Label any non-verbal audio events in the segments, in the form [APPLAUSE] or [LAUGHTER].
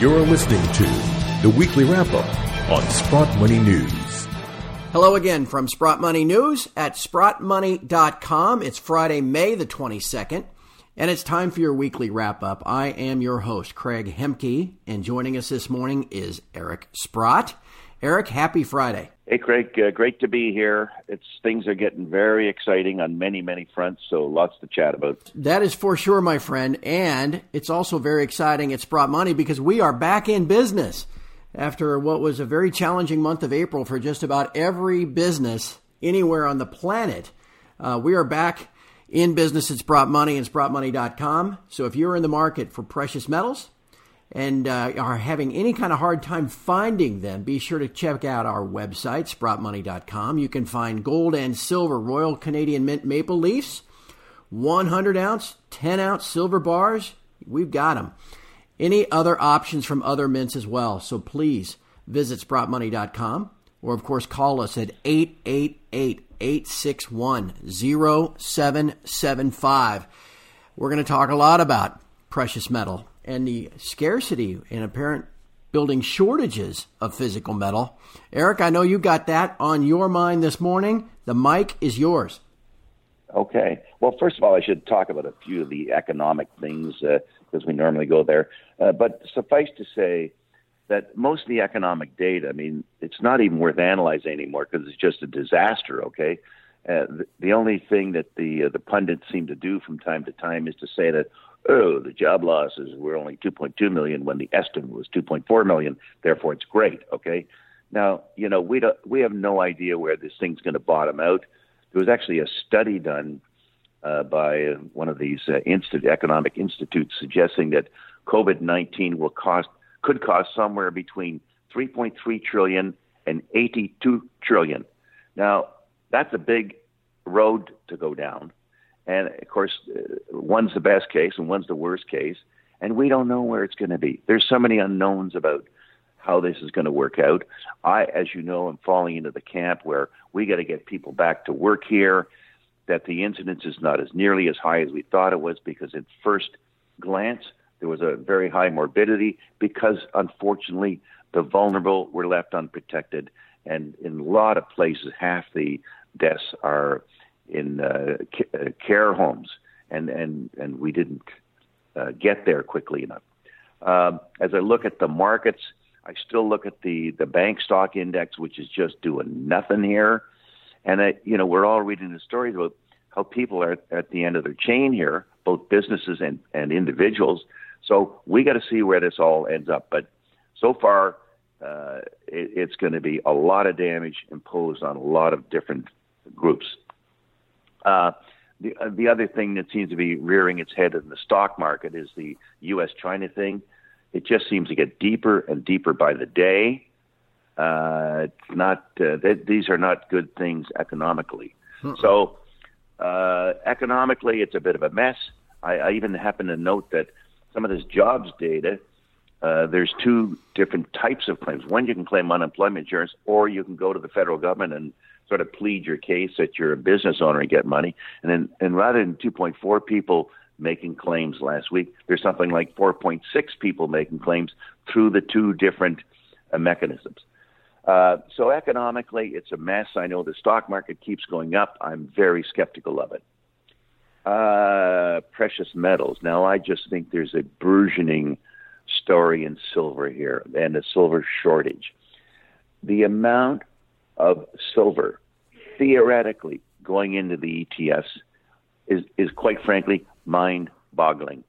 You're listening to the weekly wrap up on Sprott Money News. Hello again from Sprott Money News at sprottmoney.com. It's Friday, May the 22nd, and it's time for your weekly wrap up. I am your host, Craig Hemke, and joining us this morning is Eric Sprott. Eric, happy Friday. Hey, Craig, uh, great to be here. It's things are getting very exciting on many, many fronts, so lots to chat about. That is for sure, my friend, and it's also very exciting at Sprott Money because we are back in business after what was a very challenging month of April for just about every business anywhere on the planet. Uh, we are back in business at Sprott Money and SprottMoney.com. So if you're in the market for precious metals, and uh, are having any kind of hard time finding them, be sure to check out our website, sprottmoney.com. You can find gold and silver Royal Canadian Mint maple leafs, 100 ounce, 10 ounce silver bars. We've got them. Any other options from other mints as well. So please visit sprottmoney.com or, of course, call us at 888 861 0775. We're going to talk a lot about precious metal and the scarcity and apparent building shortages of physical metal. Eric, I know you got that on your mind this morning. The mic is yours. Okay. Well, first of all, I should talk about a few of the economic things because uh, we normally go there. Uh, but suffice to say that most of the economic data, I mean, it's not even worth analyzing anymore because it's just a disaster. Okay. Uh, the, the, only thing that the uh, the pundits seem to do from time to time is to say that oh, the job losses were only 2.2 million when the estimate was 2.4 million. Therefore, it's great. Okay. Now, you know, we don't, we have no idea where this thing's going to bottom out. There was actually a study done uh, by one of these uh, economic institutes suggesting that COVID 19 will cost could cost somewhere between 3.3 trillion and 82 trillion. Now, that's a big road to go down. And of course, uh, one's the best case and one's the worst case. And we don't know where it's going to be. There's so many unknowns about how this is going to work out. I, as you know, am falling into the camp where we got to get people back to work here, that the incidence is not as nearly as high as we thought it was because at first glance, there was a very high morbidity because unfortunately the vulnerable were left unprotected. And in a lot of places, half the deaths are in uh, uh, care homes, and and and we didn't uh, get there quickly enough. Um, as I look at the markets, I still look at the the bank stock index, which is just doing nothing here. And I, you know, we're all reading the stories about how people are at the end of their chain here, both businesses and and individuals. So we got to see where this all ends up. But so far, uh, it, it's going to be a lot of damage imposed on a lot of different groups. Uh, the uh, the other thing that seems to be rearing its head in the stock market is the U.S. China thing. It just seems to get deeper and deeper by the day. Uh, it's not uh, th- these are not good things economically. Hmm. So uh, economically, it's a bit of a mess. I, I even happen to note that some of this jobs data. Uh, there's two different types of claims. One, you can claim unemployment insurance, or you can go to the federal government and sort of plead your case that you're a business owner and get money. And then, and rather than 2.4 people making claims last week, there's something like 4.6 people making claims through the two different uh, mechanisms. Uh, so economically, it's a mess. I know the stock market keeps going up. I'm very skeptical of it. Uh, precious metals. Now, I just think there's a burgeoning story in silver here and a silver shortage. The amount of silver theoretically going into the ETFs is, is quite frankly mind boggling.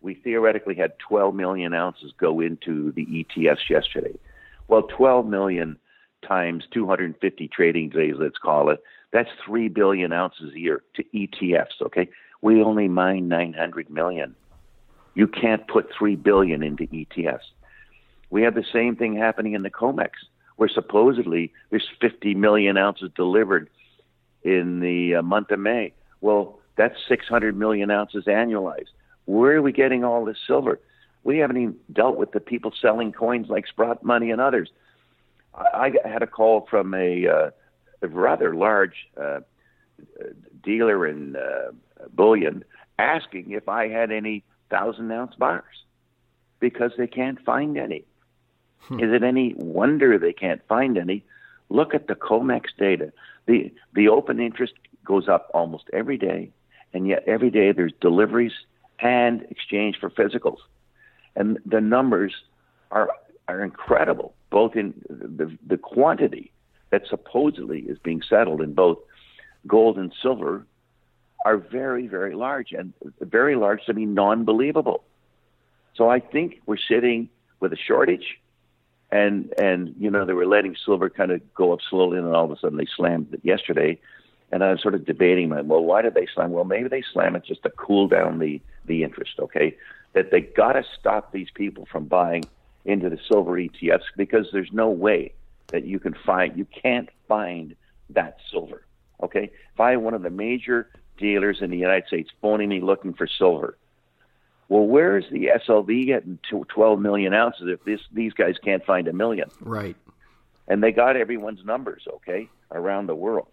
We theoretically had 12 million ounces go into the ETFs yesterday. Well, 12 million times 250 trading days, let's call it, that's 3 billion ounces a year to ETFs, okay? We only mine 900 million. You can't put 3 billion into ETFs. We have the same thing happening in the COMEX where supposedly there's 50 million ounces delivered in the uh, month of May. Well, that's 600 million ounces annualized. Where are we getting all this silver? We haven't even dealt with the people selling coins like Sprott Money and others. I, I had a call from a, uh, a rather large uh, dealer in uh, bullion asking if I had any thousand ounce bars. because they can't find any. Hmm. Is it any wonder they can't find any? Look at the COMEX data. The the open interest goes up almost every day, and yet every day there's deliveries and exchange for physicals, and the numbers are are incredible. Both in the the quantity that supposedly is being settled in both gold and silver are very very large, and very large to be non believable. So I think we're sitting with a shortage and and you know they were letting silver kind of go up slowly, and then all of a sudden they slammed it yesterday. And I was sort of debating, well, why did they slam? Well, maybe they slam it just to cool down the the interest. Okay, that they got to stop these people from buying into the silver ETFs because there's no way that you can find you can't find that silver. Okay, if I had one of the major dealers in the United States phoning me looking for silver, well, where's the SLV getting to 12 million ounces if this these guys can't find a million? Right. And they got everyone's numbers, okay, around the world.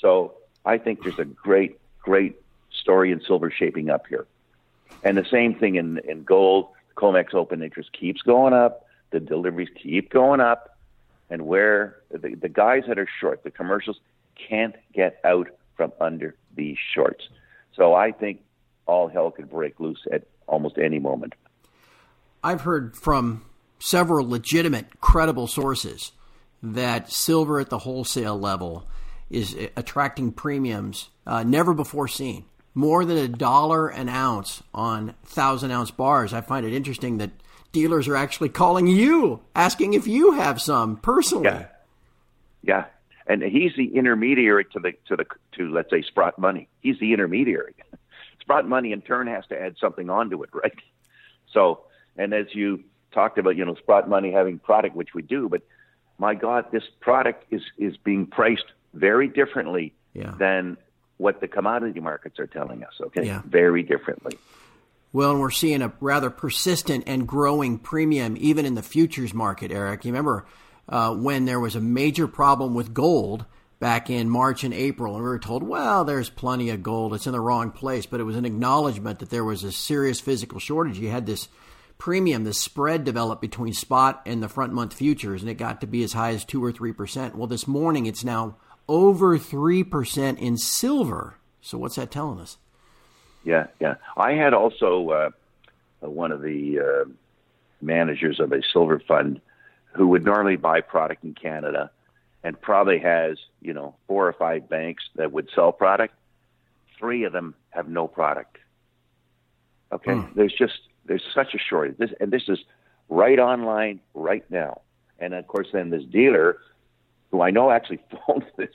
So I think there's a great, great story in silver shaping up here. And the same thing in, in gold. COMEX open interest keeps going up. The deliveries keep going up. And where the, the guys that are short, the commercials, can't get out from under these shorts. So I think all hell could break loose at almost any moment. I've heard from several legitimate, credible sources that silver at the wholesale level is attracting premiums uh, never before seen. More than a dollar an ounce on thousand ounce bars. I find it interesting that dealers are actually calling you, asking if you have some personally. Yeah, yeah. And he's the intermediary to the to the to let's say Sprott Money. He's the intermediary. Sprott Money in turn has to add something onto it, [LAUGHS] right? So, and as you talked about, you know, Sprott Money having product, which we do, but my God, this product is is being priced very differently yeah. than what the commodity markets are telling us. Okay, yeah. very differently. Well, and we're seeing a rather persistent and growing premium even in the futures market, Eric. You remember uh, when there was a major problem with gold back in March and April, and we were told, well, there's plenty of gold. It's in the wrong place. But it was an acknowledgement that there was a serious physical shortage. You had this premium, this spread developed between spot and the front month futures, and it got to be as high as 2 or 3%. Well, this morning it's now over 3% in silver. So what's that telling us? Yeah, yeah. I had also uh, one of the uh, managers of a silver fund who would normally buy product in Canada and probably has, you know, four or five banks that would sell product. Three of them have no product. Okay. Hmm. There's just, there's such a shortage. This, and this is right online right now. And of course, then this dealer, who I know actually [LAUGHS] phoned this,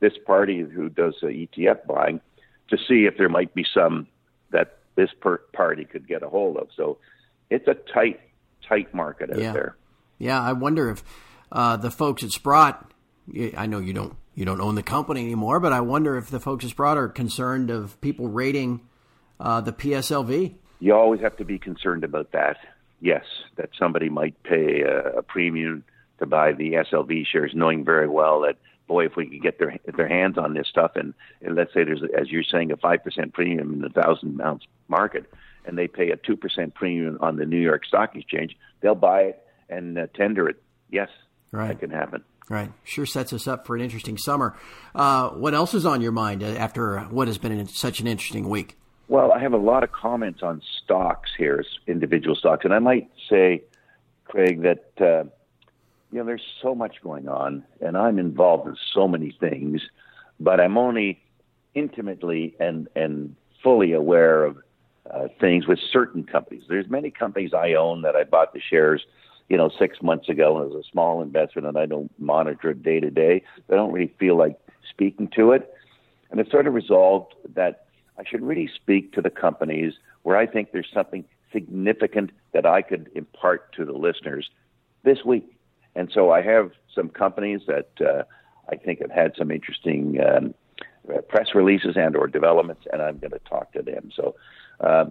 this party who does uh, ETF buying to see if there might be some that this per- party could get a hold of. So it's a tight, tight market out yeah. there. Yeah, I wonder if uh, the folks at Sprott I know you don't you don't own the company anymore, but I wonder if the folks at Sprott are concerned of people rating uh, the PSLV. You always have to be concerned about that. Yes, that somebody might pay a, a premium to buy the SLV shares, knowing very well that boy, if we could get their their hands on this stuff, and, and let's say there's, as you're saying, a five percent premium in the thousand ounce market, and they pay a two percent premium on the New York Stock Exchange, they'll buy it and uh, tender it. Yes, right. that can happen. Right. Sure sets us up for an interesting summer. Uh, what else is on your mind after what has been such an interesting week? Well, I have a lot of comments on stocks here, individual stocks, and I might say, Craig, that uh, you know there's so much going on, and I'm involved in so many things, but I'm only intimately and and fully aware of uh, things with certain companies. There's many companies I own that I bought the shares you know, six months ago as a small investment and I don't monitor it day to day. I don't really feel like speaking to it. And it sort of resolved that I should really speak to the companies where I think there's something significant that I could impart to the listeners this week. And so I have some companies that uh, I think have had some interesting um, press releases and or developments, and I'm going to talk to them. So uh,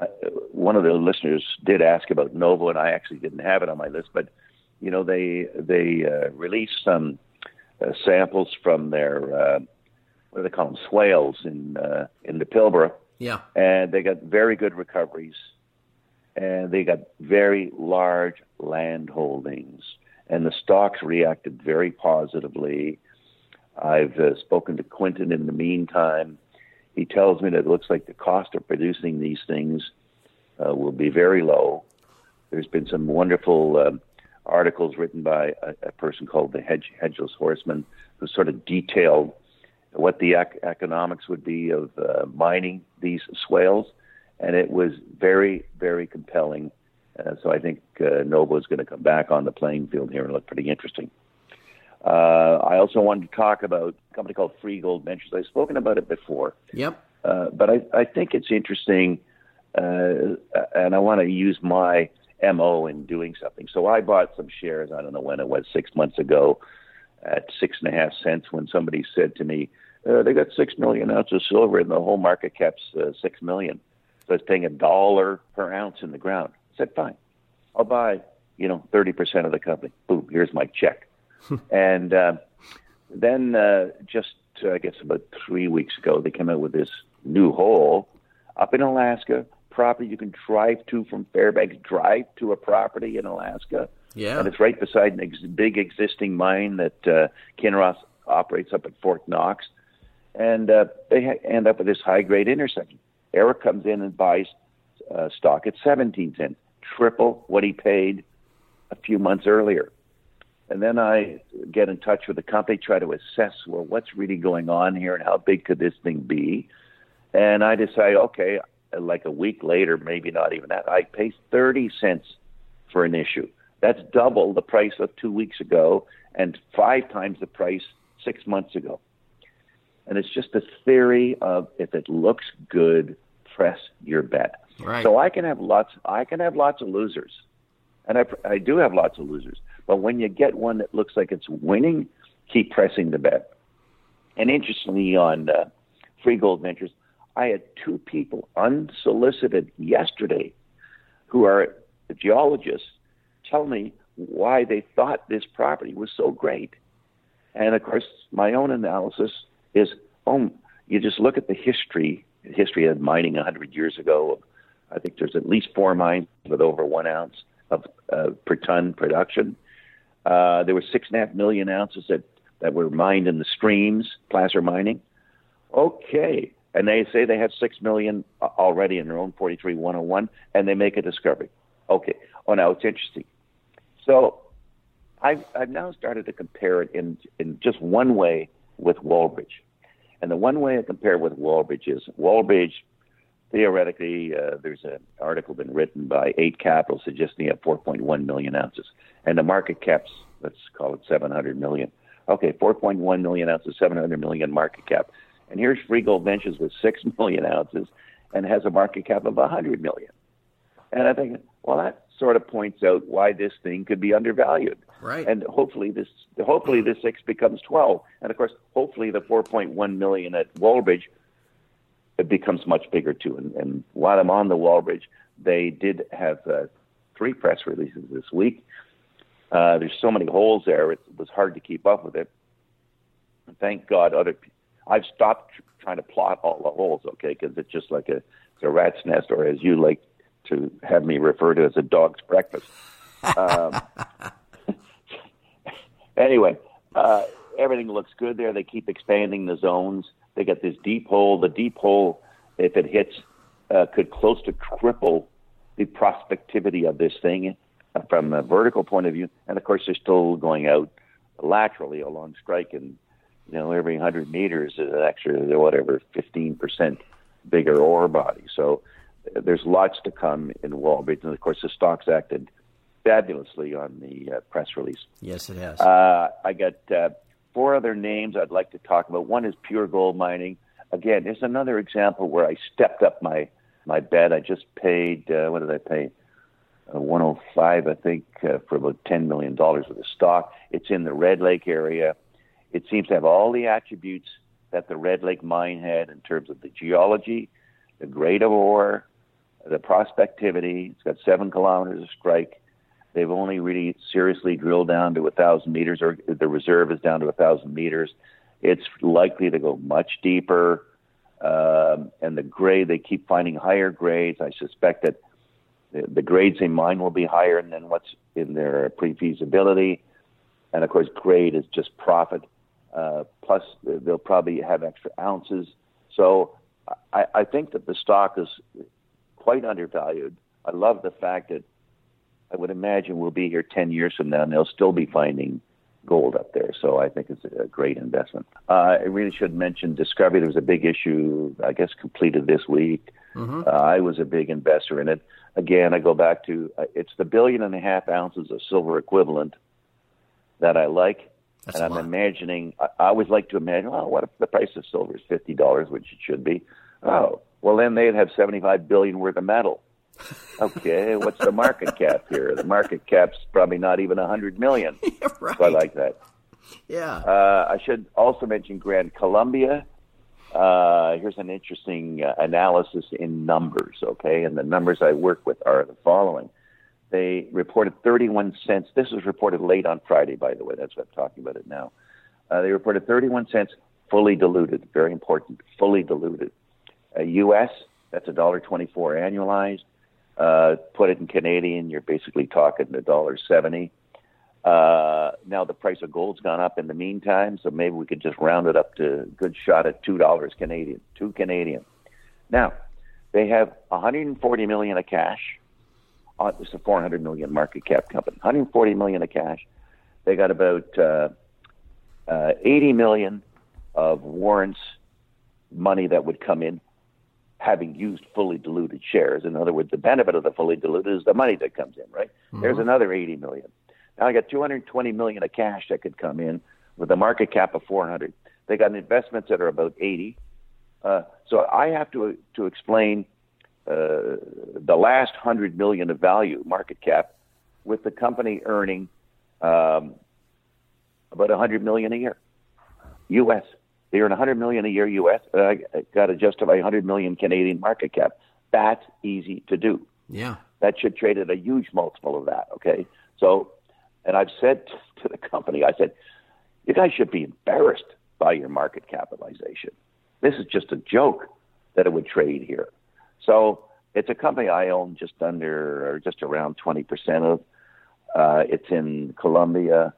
I, one of the listeners did ask about Novo, and I actually didn't have it on my list, but you know they they uh, released some uh, samples from their uh, what do they call them swales in uh, in the Pilbara. Yeah, and they got very good recoveries. and they got very large land holdings, and the stocks reacted very positively. I've uh, spoken to Quinton in the meantime. He tells me that it looks like the cost of producing these things uh, will be very low. There's been some wonderful um, articles written by a, a, person called the Hedge, Hedgeless Horseman, who sort of detailed what the ec- economics would be of uh, mining these swales, and it was very, very compelling. Uh, so I think uh, Novo is going to come back on the playing field here and look pretty interesting. Uh, I also wanted to talk about a company called Free Gold Ventures. I've spoken about it before. Yep. Uh, but I, I think it's interesting, uh, and I want to use my MO in doing something. So I bought some shares, I don't know when it was, six months ago at six and a half cents when somebody said to me, uh, they got six million ounces of silver and the whole market cap's uh, six million. So it's paying a dollar per ounce in the ground. I said, fine, I'll buy, you know, 30% of the company. Boom, here's my check. [LAUGHS] and uh, then uh, just, uh, I guess, about three weeks ago, they came out with this new hole up in Alaska, property you can drive to from Fairbanks, drive to a property in Alaska. Yeah. And it's right beside a ex- big existing mine that uh, Kinross operates up at Fort Knox. And uh, they ha- end up with this high grade intersection. Eric comes in and buys uh, stock at 17 cents, triple what he paid a few months earlier. And then I get in touch with the company, try to assess, well, what's really going on here and how big could this thing be? And I decide, okay, like a week later, maybe not even that, I pay 30 cents for an issue. That's double the price of two weeks ago and five times the price six months ago. And it's just a theory of if it looks good, press your bet. Right. So I can have lots. I can have lots of losers, and I, I do have lots of losers. But when you get one that looks like it's winning, keep pressing the bet. And interestingly, on uh, Free Gold Ventures, I had two people unsolicited yesterday who are geologists tell me why they thought this property was so great. And of course, my own analysis is, oh, you just look at the history, history of mining 100 years ago. I think there's at least four mines with over one ounce of uh, per ton production. Uh, there were six and a half million ounces that, that were mined in the streams, placer mining. Okay. And they say they have six million already in their own 43101, and they make a discovery. Okay. Oh, now it's interesting. So I've, I've now started to compare it in, in just one way with Wallbridge. And the one way I compare it with Wallbridge is Wallbridge, theoretically, uh, there's an article been written by Eight Capital suggesting at 4.1 million ounces. And the market cap's, let's call it 700 million. Okay, 4.1 million ounces, 700 million market cap. And here's Free Gold Ventures with 6 [LAUGHS] million ounces and has a market cap of 100 million. And I think, well, that sort of points out why this thing could be undervalued. Right. And hopefully this hopefully this six becomes twelve. And of course, hopefully the four point one million at Wallbridge it becomes much bigger too. And, and while I'm on the Wallbridge, they did have uh, three press releases this week. Uh, there's so many holes there; it was hard to keep up with it. Thank God, other I've stopped trying to plot all the holes, okay, because it's just like a it's a rat's nest, or as you like to have me refer to as a dog's breakfast. Um, [LAUGHS] anyway, uh, everything looks good there. They keep expanding the zones. They got this deep hole. The deep hole, if it hits, uh, could close to triple the prospectivity of this thing uh, from a vertical point of view. And of course, they're still going out laterally along strike, and you know every 100 meters is an extra whatever 15 percent bigger ore body. So uh, there's lots to come in Wallbridge, and of course, the stocks acted fabulously on the uh, press release. Yes, it has. Uh, I got uh, four other names I'd like to talk about. One is Pure Gold Mining. Again, it's another example where I stepped up my my bet. I just paid uh, what did I pay? Uh, 105, I think, uh, for about 10 million dollars of stock. It's in the Red Lake area. It seems to have all the attributes that the Red Lake mine had in terms of the geology, the grade of ore, the prospectivity. It's got seven kilometers of strike. They've only really seriously drilled down to a thousand meters, or the reserve is down to a thousand meters. It's likely to go much deeper, um, and the grade they keep finding higher grades. I suspect that the, the grades they mine will be higher than what's in their pre-feasibility, and of course, grade is just profit. Uh, plus, they'll probably have extra ounces. So, I, I think that the stock is quite undervalued. I love the fact that I would imagine we'll be here 10 years from now and they'll still be finding gold up there. So I think it's a great investment. Uh, I really should mention Discovery. There was a big issue, I guess, completed this week. Mm-hmm. Uh, I was a big investor in it. Again, I go back to uh, it's the billion and a half ounces of silver equivalent that I like. That's and I'm lot. imagining, I, I always like to imagine, oh, what if the price of silver is $50, which it should be? Oh, well, then they'd have 75 billion worth of metal. Okay, what's the market cap here? The market cap's probably not even a hundred million. [LAUGHS] yeah, right. So I like that. Yeah. Uh, I should also mention Gran Colombia. Uh, here's an interesting uh, analysis in numbers. Okay, and the numbers I work with are the following. They reported 31 cents. This was reported late on Friday, by the way. That's why I'm talking about it now. Uh, they reported 31 cents fully diluted. Very important, fully diluted. Uh, U.S. That's a dollar 24 annualized. Uh, put it in Canadian, you're basically talking a dollar seventy. Uh, now the price of gold's gone up in the meantime, so maybe we could just round it up to a good shot at two dollars Canadian, two Canadian. Now they have 140 million of cash. Uh, it's a 400 million market cap company. 140 million of cash. They got about uh, uh, 80 million of warrants money that would come in having used fully diluted shares. In other words, the benefit of the fully diluted is the money that comes in, right? Mm-hmm. There's another 80 million. Now I got 220 million of cash that could come in with a market cap of 400. They got investments that are about 80. Uh, so I have to to explain uh, the last 100 million of value market cap with the company earning um, about 100 million a year, U.S. They earn 100 million a year U.S. Uh, got to justify 100 million Canadian market cap. That's easy to do. Yeah, that should trade at a huge multiple of that. Okay, so, and I've said [LAUGHS] to the company, I said, you guys should be embarrassed by your market capitalization. This is just a joke that it would trade here. So it's a company I own just under or just around 20% of. Uh, it's in Colombia.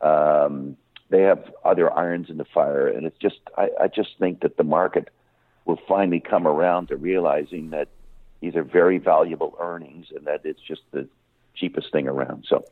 Um, they have other irons in the fire, and it's just I, I just think that the market will finally come around to realizing that these are very valuable earnings and that it's just the cheapest thing around. So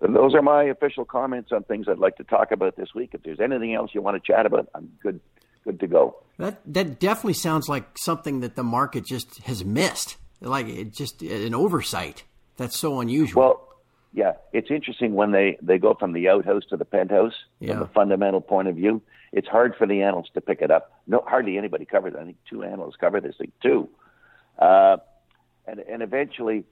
those are my official comments on things I'd like to talk about this week. If there's anything else you want to chat about, I'm good good to go. That that definitely sounds like something that the market just has missed. Like it just an oversight. That's so unusual. Well, yeah, it's interesting when they they go from the outhouse to the penthouse yeah. from a fundamental point of view. It's hard for the analysts to pick it up. No, hardly anybody covers it. I think two analysts cover this thing too. Uh, and and eventually,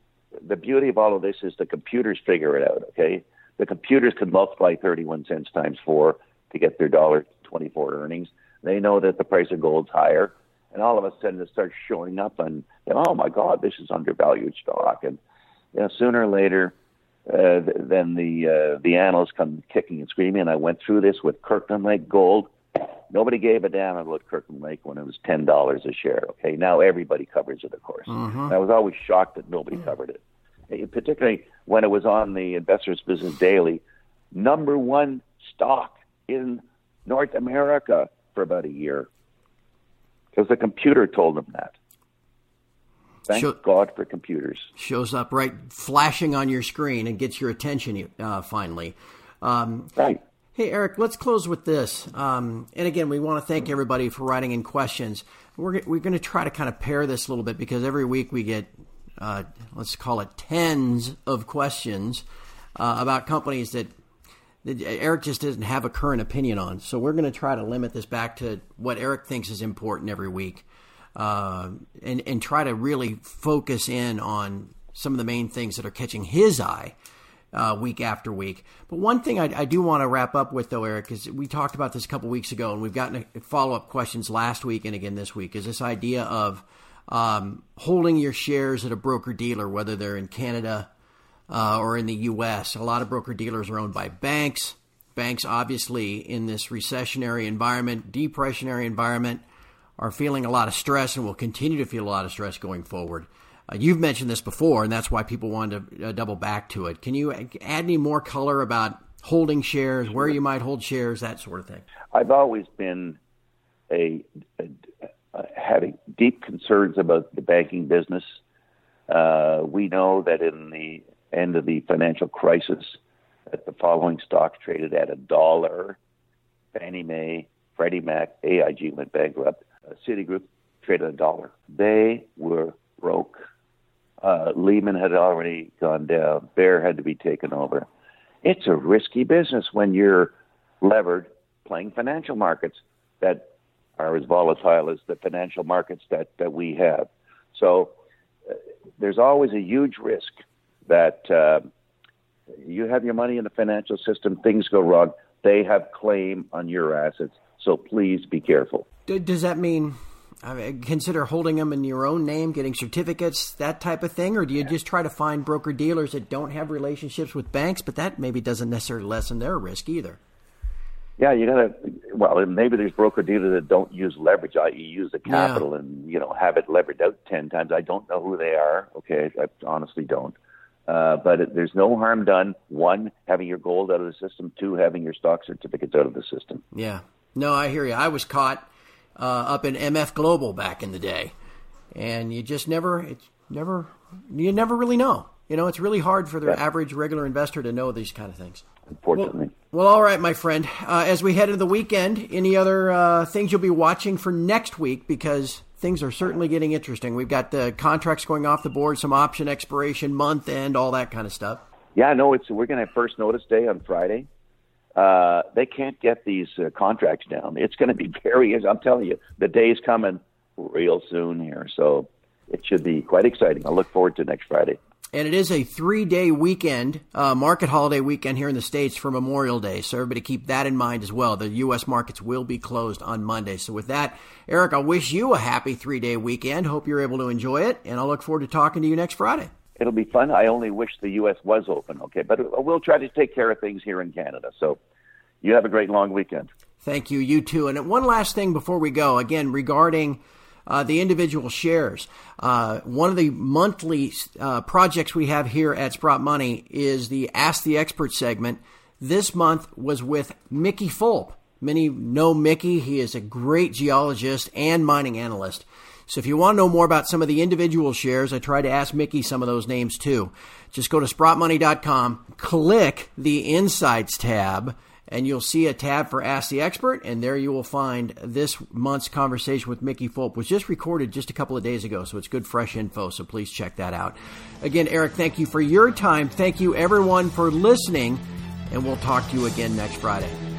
the beauty of all of this is the computers figure it out. Okay, the computers can multiply 31 cents times four to get their dollar 24 earnings. They know that the price of gold's higher, and all of a sudden it starts showing up, and oh my God, this is undervalued stock, and you know, sooner or later uh, then the uh, the analysts come kicking and screaming. And I went through this with Kirkland Lake Gold. Nobody gave a damn about Kirkland Lake when it was ten dollars a share. Okay, now everybody covers it, of course. Mm-hmm. I was always shocked that nobody covered it, particularly when it was on the Investors Business Daily, number one stock in North America for about a year, because the computer told them that. Thank Show, God for computers. Shows up right flashing on your screen and gets your attention uh, finally. Um, right. Hey, Eric, let's close with this. Um, and again, we want to thank everybody for writing in questions. We're, we're going to try to kind of pair this a little bit because every week we get, uh, let's call it tens of questions uh, about companies that, that Eric just doesn't have a current opinion on. So we're going to try to limit this back to what Eric thinks is important every week uh, and and try to really focus in on some of the main things that are catching his eye uh, week after week. But one thing I, I do want to wrap up with, though, Eric, is we talked about this a couple weeks ago, and we've gotten follow up questions last week and again this week. Is this idea of um, holding your shares at a broker dealer, whether they're in Canada uh, or in the U.S. A lot of broker dealers are owned by banks. Banks, obviously, in this recessionary environment, depressionary environment, are feeling a lot of stress and will continue to feel a lot of stress going forward. Uh, you've mentioned this before, and that's why people wanted to uh, double back to it. Can you add any more color about holding shares, where you might hold shares, that sort of thing? I've always been a, a, a having deep concerns about the banking business. Uh, we know that in the end of the financial crisis, that the following stocks traded at a dollar: Fannie Mae, Freddie Mac, AIG went bankrupt, uh, Citigroup traded a dollar. They were broke. Uh, Lehman had already gone down. Bear had to be taken over. It's a risky business when you're levered playing financial markets that are as volatile as the financial markets that, that we have. So uh, there's always a huge risk that uh, you have your money in the financial system, things go wrong, they have claim on your assets. So please be careful. Does that mean I mean, consider holding them in your own name, getting certificates, that type of thing, or do you yeah. just try to find broker dealers that don't have relationships with banks, but that maybe doesn't necessarily lessen their risk either? Yeah, you gotta. Well, maybe there's broker dealers that don't use leverage, i.e., use the capital yeah. and you know have it leveraged out ten times. I don't know who they are. Okay, I honestly don't. Uh, but it, there's no harm done. One, having your gold out of the system. Two, having your stock certificates out of the system. Yeah. No, I hear you. I was caught uh, up in MF Global back in the day, and you just never, it's never, you never really know. You know, it's really hard for the yeah. average regular investor to know these kind of things. Unfortunately. Well, well all right, my friend. Uh, as we head into the weekend, any other uh, things you'll be watching for next week? Because things are certainly getting interesting. We've got the contracts going off the board, some option expiration, month end, all that kind of stuff. Yeah, no, it's we're going to have first notice day on Friday uh, they can't get these uh, contracts down. It's going to be [LAUGHS] very, I'm telling you, the day's coming real soon here. So it should be quite exciting. I look forward to next Friday. And it is a three day weekend, uh, market holiday weekend here in the States for Memorial Day. So everybody keep that in mind as well. The U.S. markets will be closed on Monday. So with that, Eric, I wish you a happy three day weekend. Hope you're able to enjoy it. And I look forward to talking to you next Friday it'll be fun. I only wish the U.S. was open, okay? But we'll try to take care of things here in Canada. So you have a great long weekend. Thank you. You too. And one last thing before we go, again, regarding uh, the individual shares. Uh, one of the monthly uh, projects we have here at Sprott Money is the Ask the Expert segment. This month was with Mickey Fulp. Many know Mickey. He is a great geologist and mining analyst. So if you want to know more about some of the individual shares, I tried to ask Mickey some of those names too. Just go to sprottmoney.com, click the Insights tab, and you'll see a tab for Ask the Expert, and there you will find this month's conversation with Mickey Fulp, was just recorded just a couple of days ago, so it's good, fresh info, so please check that out. Again, Eric, thank you for your time. Thank you, everyone, for listening, and we'll talk to you again next Friday.